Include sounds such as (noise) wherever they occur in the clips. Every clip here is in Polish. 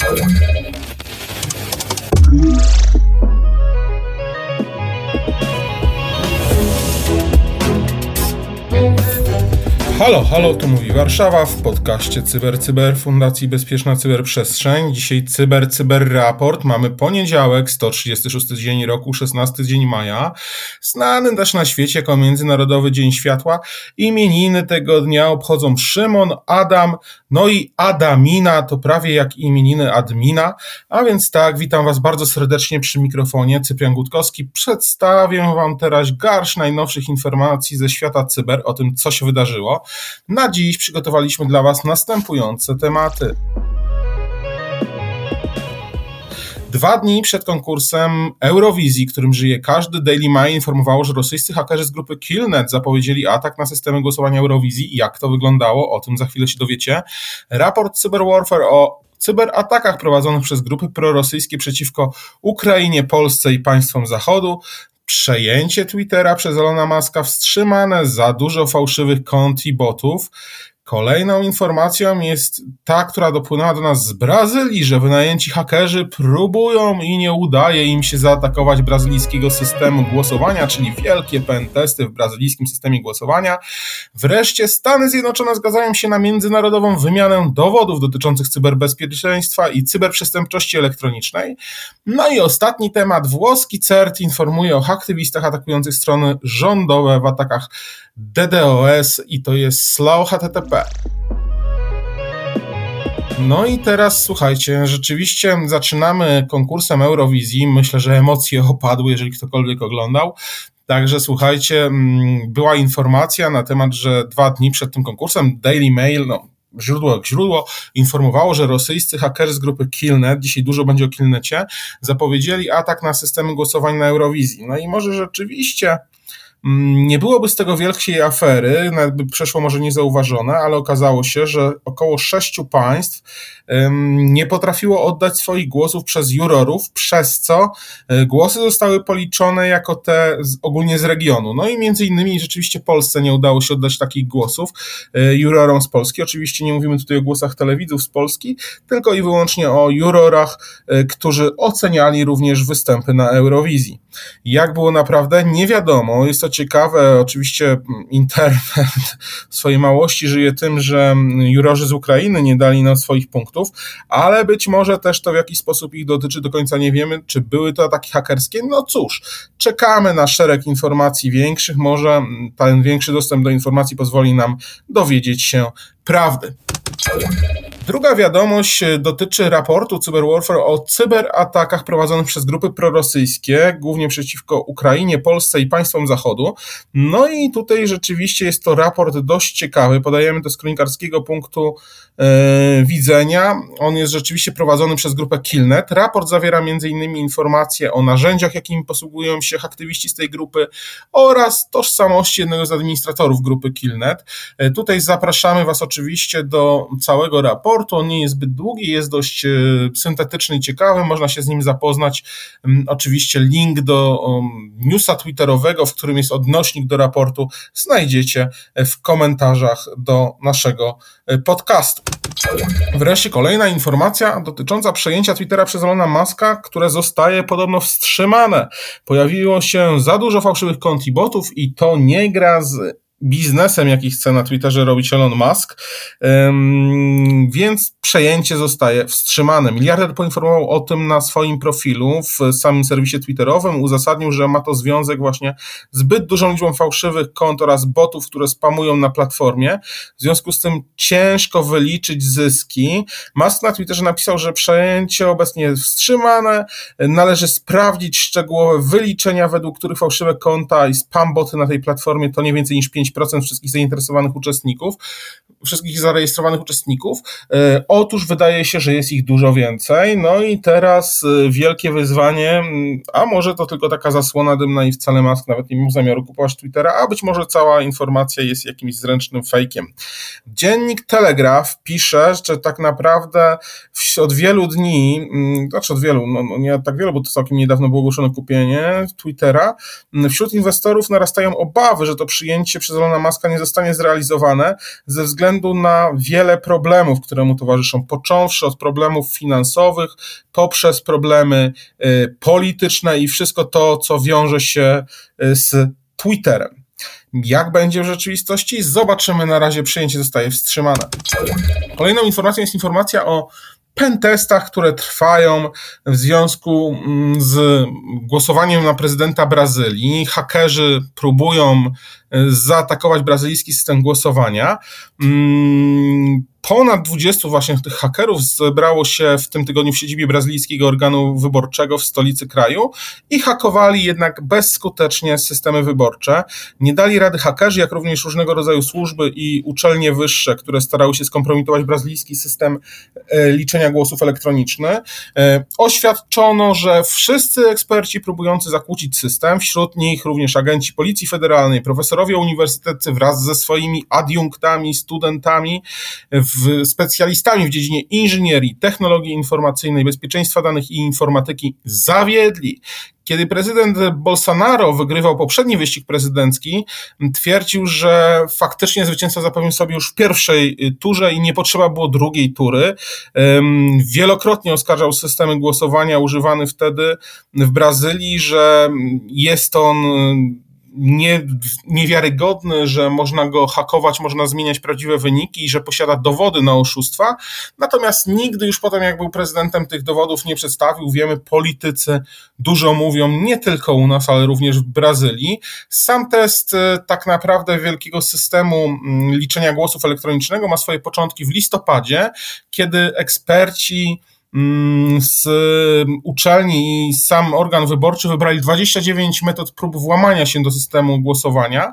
Thank you. Halo, halo, tu mówi Warszawa w podcaście Cyber Cyber Fundacji Bezpieczna Cyberprzestrzeń. Dzisiaj Cyber Cyber Raport. Mamy poniedziałek, 136 dzień roku, 16 dzień maja. Znany też na świecie jako Międzynarodowy Dzień Światła. Imieniny tego dnia obchodzą Szymon, Adam, no i Adamina, to prawie jak imieniny admina. A więc tak, witam Was bardzo serdecznie przy mikrofonie. Cyprian Gutkowski. Przedstawię Wam teraz garść najnowszych informacji ze świata cyber o tym, co się wydarzyło. Na dziś przygotowaliśmy dla Was następujące tematy. Dwa dni przed konkursem Eurowizji, którym żyje każdy, Daily Mail informowało, że rosyjscy hakerzy z grupy Killnet zapowiedzieli atak na systemy głosowania Eurowizji. Jak to wyglądało? O tym za chwilę się dowiecie. Raport Cyber Warfare o cyberatakach prowadzonych przez grupy prorosyjskie przeciwko Ukrainie, Polsce i państwom Zachodu. Przejęcie Twittera przez Elona Muska wstrzymane, za dużo fałszywych kont i botów. Kolejną informacją jest ta, która dopłynęła do nas z Brazylii, że wynajęci hakerzy próbują i nie udaje im się zaatakować brazylijskiego systemu głosowania, czyli wielkie pentesty w brazylijskim systemie głosowania. Wreszcie Stany Zjednoczone zgadzają się na międzynarodową wymianę dowodów dotyczących cyberbezpieczeństwa i cyberprzestępczości elektronicznej. No i ostatni temat. Włoski CERT informuje o aktywistach atakujących strony rządowe w atakach DDoS i to jest slow HTTP. No i teraz słuchajcie, rzeczywiście zaczynamy konkursem Eurowizji. Myślę, że emocje (laughs) opadły, jeżeli ktokolwiek oglądał. Także słuchajcie, mm, była informacja na temat, że dwa dni przed tym konkursem Daily Mail, no, źródło jak źródło, informowało, że rosyjscy hakerzy z grupy Killnet, dzisiaj dużo będzie o Killnecie, zapowiedzieli atak na systemy głosowań na Eurowizji. No i może rzeczywiście nie byłoby z tego wielkiej afery, przeszło może niezauważone, ale okazało się, że około sześciu państw nie potrafiło oddać swoich głosów przez jurorów, przez co e, głosy zostały policzone jako te ogólnie z regionu. No i między innymi rzeczywiście Polsce nie udało się oddać takich głosów e, jurorom z Polski. Oczywiście nie mówimy tutaj o głosach telewidzów z Polski, tylko i wyłącznie o jurorach, e, którzy oceniali również występy na Eurowizji. Jak było naprawdę, nie wiadomo. Jest to ciekawe, oczywiście internet w swojej małości żyje tym, że jurorzy z Ukrainy nie dali nam swoich punktów, ale być może też to w jakiś sposób ich dotyczy, do końca nie wiemy, czy były to ataki hakerskie. No cóż, czekamy na szereg informacji większych, może ten większy dostęp do informacji pozwoli nam dowiedzieć się prawdy. Druga wiadomość e, dotyczy raportu Cyberwarfare o cyberatakach prowadzonych przez grupy prorosyjskie, głównie przeciwko Ukrainie, Polsce i państwom Zachodu. No i tutaj rzeczywiście jest to raport dość ciekawy. Podajemy to z kronikarskiego punktu e, widzenia. On jest rzeczywiście prowadzony przez grupę Killnet. Raport zawiera m.in. informacje o narzędziach, jakimi posługują się aktywiści z tej grupy oraz tożsamości jednego z administratorów grupy Killnet. E, tutaj zapraszamy Was oczywiście do całego raportu raportu. On nie jest zbyt długi, jest dość e, syntetyczny i ciekawy, można się z nim zapoznać. Mm, oczywiście link do newsa twitterowego, w którym jest odnośnik do raportu, znajdziecie w komentarzach do naszego e, podcastu. Wreszcie kolejna informacja dotycząca przejęcia Twittera przez Elona Muska, które zostaje podobno wstrzymane. Pojawiło się za dużo fałszywych kont i botów i to nie gra z biznesem, jaki chce na Twitterze robić Elon Musk, więc przejęcie zostaje wstrzymane. Miliarder poinformował o tym na swoim profilu w samym serwisie Twitterowym, uzasadnił, że ma to związek właśnie zbyt dużą liczbą fałszywych kont oraz botów, które spamują na platformie. W związku z tym ciężko wyliczyć zyski. Musk na Twitterze napisał, że przejęcie obecnie jest wstrzymane, należy sprawdzić szczegółowe wyliczenia, według których fałszywe konta i spam boty na tej platformie to nie więcej niż 5 10% wszystkich zainteresowanych uczestników, wszystkich zarejestrowanych uczestników. E, otóż wydaje się, że jest ich dużo więcej. No i teraz e, wielkie wyzwanie, mm, a może to tylko taka zasłona dymna i wcale Musk nawet nie miał zamiaru kupować Twittera, a być może cała informacja jest jakimś zręcznym fejkiem. Dziennik Telegraph pisze, że tak naprawdę od wielu dni, mm, znaczy od wielu, no, no nie tak wielu, bo to całkiem niedawno było ogłoszone kupienie Twittera, mm, wśród inwestorów narastają obawy, że to przyjęcie przez Elona Muska nie zostanie zrealizowane ze względu na wiele problemów, które mu towarzyszą, począwszy od problemów finansowych, poprzez problemy y, polityczne i wszystko to, co wiąże się y, z Twitterem. Jak będzie w rzeczywistości? Zobaczymy. Na razie przyjęcie zostaje wstrzymane. Kolejną informacją jest informacja o pentestach, które trwają w związku mm, z głosowaniem na prezydenta Brazylii. Hakerzy próbują e, zaatakować brazylijski system głosowania. Ponad 20 właśnie tych hakerów zebrało się w tym tygodniu w siedzibie brazylijskiego organu wyborczego w stolicy kraju i hakowali jednak bezskutecznie systemy wyborcze. Nie dali rady hakerzy, jak również różnego rodzaju służby i uczelnie wyższe, które starały się skompromitować brazylijski system e, liczenia głosów elektronicznych. E, oświadczono, że wszyscy eksperci próbujący zakłócić system, wśród nich również agenci Policji Federalnej, profesorowie uniwersyteccy wraz ze swoimi adiunktami, studentami, w specjalistami w dziedzinie inżynierii, technologii informacyjnej, bezpieczeństwa danych i informatyki zawiedli. Kiedy prezydent Bolsonaro wygrywał poprzedni wyścig prezydencki, twierdził, że faktycznie zwycięstwo zapewnił sobie już w pierwszej turze i nie potrzeba było drugiej tury. Wielokrotnie oskarżał systemy głosowania używany wtedy w Brazylii, że jest on nie, niewiarygodny, że można go hakować, można zmieniać prawdziwe wyniki i że posiada dowody na oszustwa. Natomiast nigdy już potem, jak był prezydentem, tych dowodów nie przedstawił. Wiemy, politycy dużo mówią nie tylko u nas, ale również w Brazylii. Sam test e, tak naprawdę wielkiego systemu mm, liczenia głosów elektronicznego ma swoje początki w listopadzie, kiedy eksperci z uczelni i sam organ wyborczy wybrali 29 metod prób włamania się do systemu głosowania.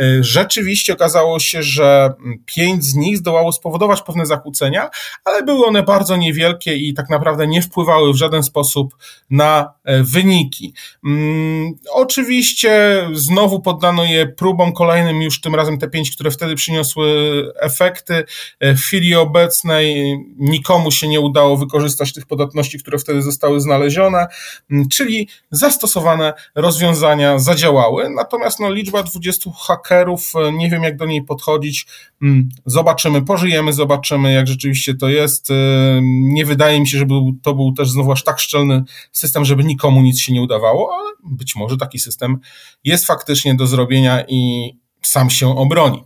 E, rzeczywiście okazało się, że pięć z nich zdołało spowodować pewne zakłócenia, ale były one bardzo niewielkie i tak naprawdę nie wpływały w żaden sposób na e, wyniki. Mm, oczywiście znowu poddano je próbom kolejnym, już tym razem te pięć, które wtedy przyniosły efekty. E, w chwili obecnej nikomu się nie udało wykorzystać wykorzystać tych podatności, które wtedy zostały znalezione, mm, czyli zastosowane rozwiązania zadziałały. Natomiast no, liczba 20 hakerów, e, nie wiem jak do niej podchodzić. Mm, zobaczymy, pożyjemy, zobaczymy jak rzeczywiście to jest. E, nie wydaje mi się, żeby to był też znowu aż tak szczelny system, żeby nikomu nic się nie udawało, ale być może taki system jest faktycznie do zrobienia i sam się obroni.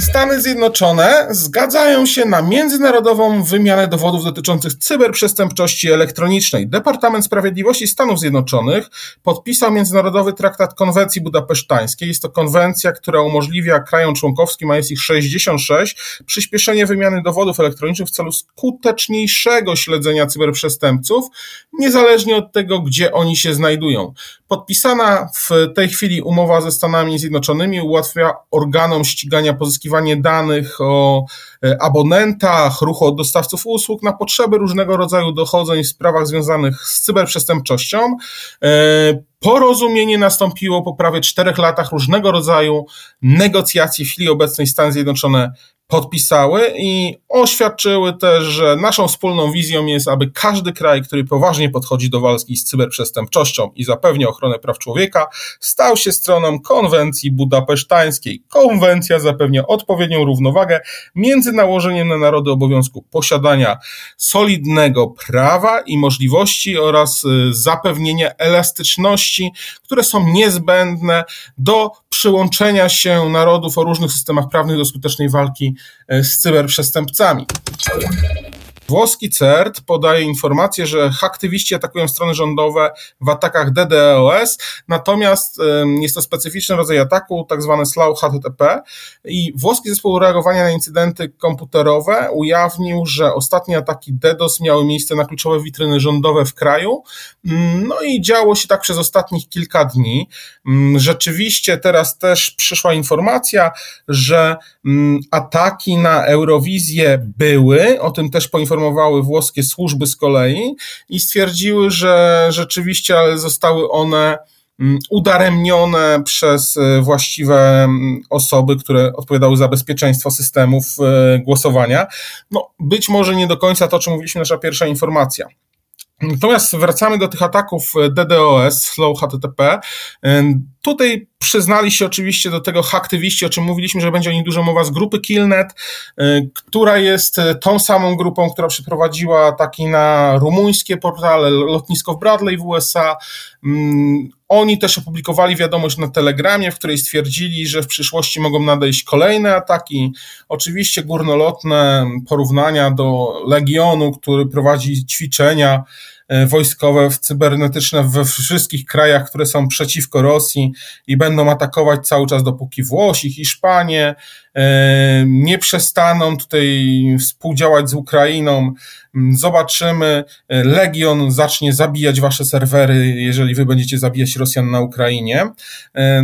Stany Zjednoczone zgadzają się na międzynarodową wymianę dowodów dotyczących cyberprzestępczości elektronicznej. Departament Sprawiedliwości Stanów Zjednoczonych podpisał Międzynarodowy Traktat Konwencji Budapesztańskiej. Jest to konwencja, która umożliwia krajom członkowskim, a jest ich 66, przyspieszenie wymiany dowodów elektronicznych w celu skuteczniejszego śledzenia cyberprzestępców, niezależnie od tego, gdzie oni się znajdują. Podpisana w tej chwili umowa ze Stanami Zjednoczonymi ułatwia organom ścigania pozyskiwanie danych o e, abonentach, ruchu od dostawców usług na potrzeby różnego rodzaju dochodzeń w sprawach związanych z cyberprzestępczością. E, porozumienie nastąpiło po prawie czterech latach różnego rodzaju negocjacji. W chwili obecnej Stany Zjednoczone podpisały i oświadczyły też, że naszą wspólną wizją jest, aby każdy kraj, który poważnie podchodzi do walki z cyberprzestępczością i zapewnia ochronę praw człowieka, stał się stroną konwencji budapesztańskiej. Konwencja zapewnia odpowiednią równowagę między nałożeniem na narody obowiązku posiadania solidnego prawa i możliwości oraz y, zapewnienia elastyczności, które są niezbędne do przyłączenia się narodów o różnych systemach prawnych do skutecznej walki e, z cyberprzestępcami. Włoski CERT podaje informację, że aktywiści atakują strony rządowe w atakach DDoS, natomiast jest to specyficzny rodzaj ataku, tak zwany slow HTTP i włoski zespół reagowania na incydenty komputerowe ujawnił, że ostatnie ataki DDoS miały miejsce na kluczowe witryny rządowe w kraju, mm, no i działo się tak przez ostatnich kilka dni. Mm, rzeczywiście teraz też przyszła informacja, że mm, ataki na Eurowizję były, o tym też poinformowano poinformowały włoskie służby z kolei i stwierdziły, że rzeczywiście zostały one mm, udaremnione przez e, właściwe mm, osoby, które odpowiadały za bezpieczeństwo systemów e, głosowania. No, być może nie do końca to, o czym mówiliśmy, nasza pierwsza informacja. Natomiast wracamy do tych ataków DDoS, Slow HTTP. Tutaj przyznali się oczywiście do tego haktywiści, o czym mówiliśmy, że będzie o nich dużo mowa z grupy Killnet, która jest tą samą grupą, która przeprowadziła ataki na rumuńskie portale, lotnisko w Bradley w USA. Mm, oni też opublikowali wiadomość na Telegramie, w której stwierdzili, że w przyszłości mogą nadejść kolejne ataki. Oczywiście górnolotne porównania do Legionu, który prowadzi ćwiczenia wojskowe, cybernetyczne we wszystkich krajach, które są przeciwko Rosji i będą atakować cały czas, dopóki Włosi, Hiszpanie e, nie przestaną tutaj współdziałać z Ukrainą. Mm, zobaczymy. E, Legion zacznie zabijać wasze serwery, jeżeli wy będziecie zabijać Rosjan na Ukrainie.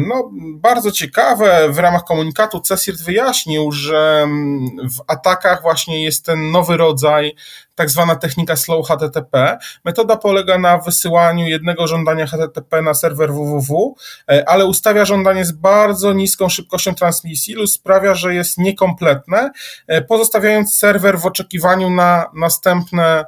No, bardzo ciekawe. W ramach komunikatu CESIRT wyjaśnił, że mm, w atakach właśnie jest ten nowy rodzaj tak zwana technika slow HTTP. Metoda polega na wysyłaniu jednego żądania HTTP na serwer www, e, ale ustawia żądanie z bardzo niską szybkością transmisji lub sprawia, że jest niekompletne, e, pozostawiając serwer w oczekiwaniu na następne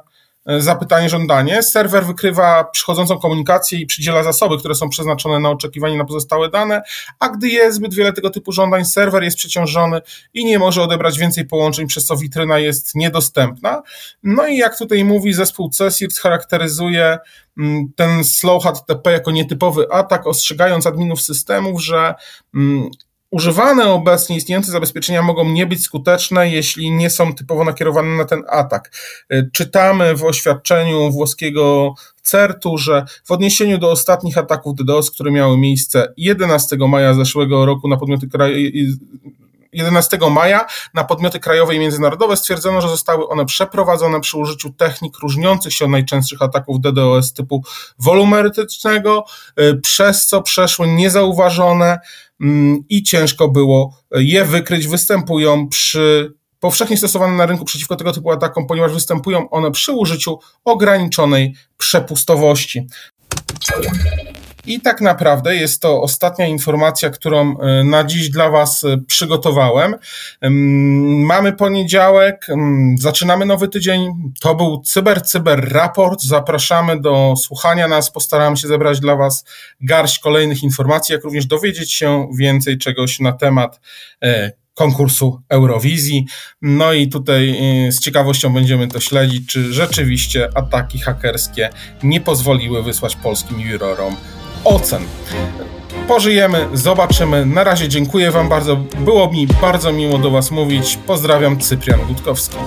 E, zapytanie, żądanie. Serwer wykrywa przychodzącą komunikację i przydziela zasoby, które są przeznaczone na oczekiwanie na pozostałe dane, a gdy jest zbyt wiele tego typu żądań, serwer jest przeciążony i nie może odebrać więcej połączeń, przez co witryna jest niedostępna. No i jak tutaj mówi zespół CESIRT charakteryzuje mm, ten slow HTTP jako nietypowy atak, ostrzegając adminów systemów, że mm, Używane obecnie istniejące zabezpieczenia mogą nie być skuteczne, jeśli nie są typowo nakierowane na ten atak. Y, czytamy w oświadczeniu włoskiego CERT-u, że w odniesieniu do ostatnich ataków DDoS, które miały miejsce 11 maja zeszłego roku na podmioty krajowe, 11 maja na podmioty krajowe i międzynarodowe stwierdzono, że zostały one przeprowadzone przy użyciu technik różniących się od najczęstszych ataków DDoS typu wolumetycznego, y, przez co przeszły niezauważone i ciężko było je wykryć. Występują przy powszechnie stosowane na rynku przeciwko tego typu atakom, ponieważ występują one przy użyciu ograniczonej przepustowości. I tak naprawdę jest to ostatnia informacja, którą e, na dziś dla Was e, przygotowałem. Mamy poniedziałek, zaczynamy nowy tydzień. To był Cyber Cyber Raport. Zapraszamy do słuchania nas. Postaramy się zebrać dla Was garść kolejnych informacji, jak również dowiedzieć się więcej czegoś na temat e, konkursu Eurowizji. No i tutaj z ciekawością będziemy to śledzić, czy rzeczywiście ataki hakerskie nie pozwoliły wysłać polskim jurorom ocen. Pożyjemy, zobaczymy. Na razie dziękuję Wam bardzo. Było mi bardzo miło do Was mówić. Pozdrawiam, Cyprian Gutkowski.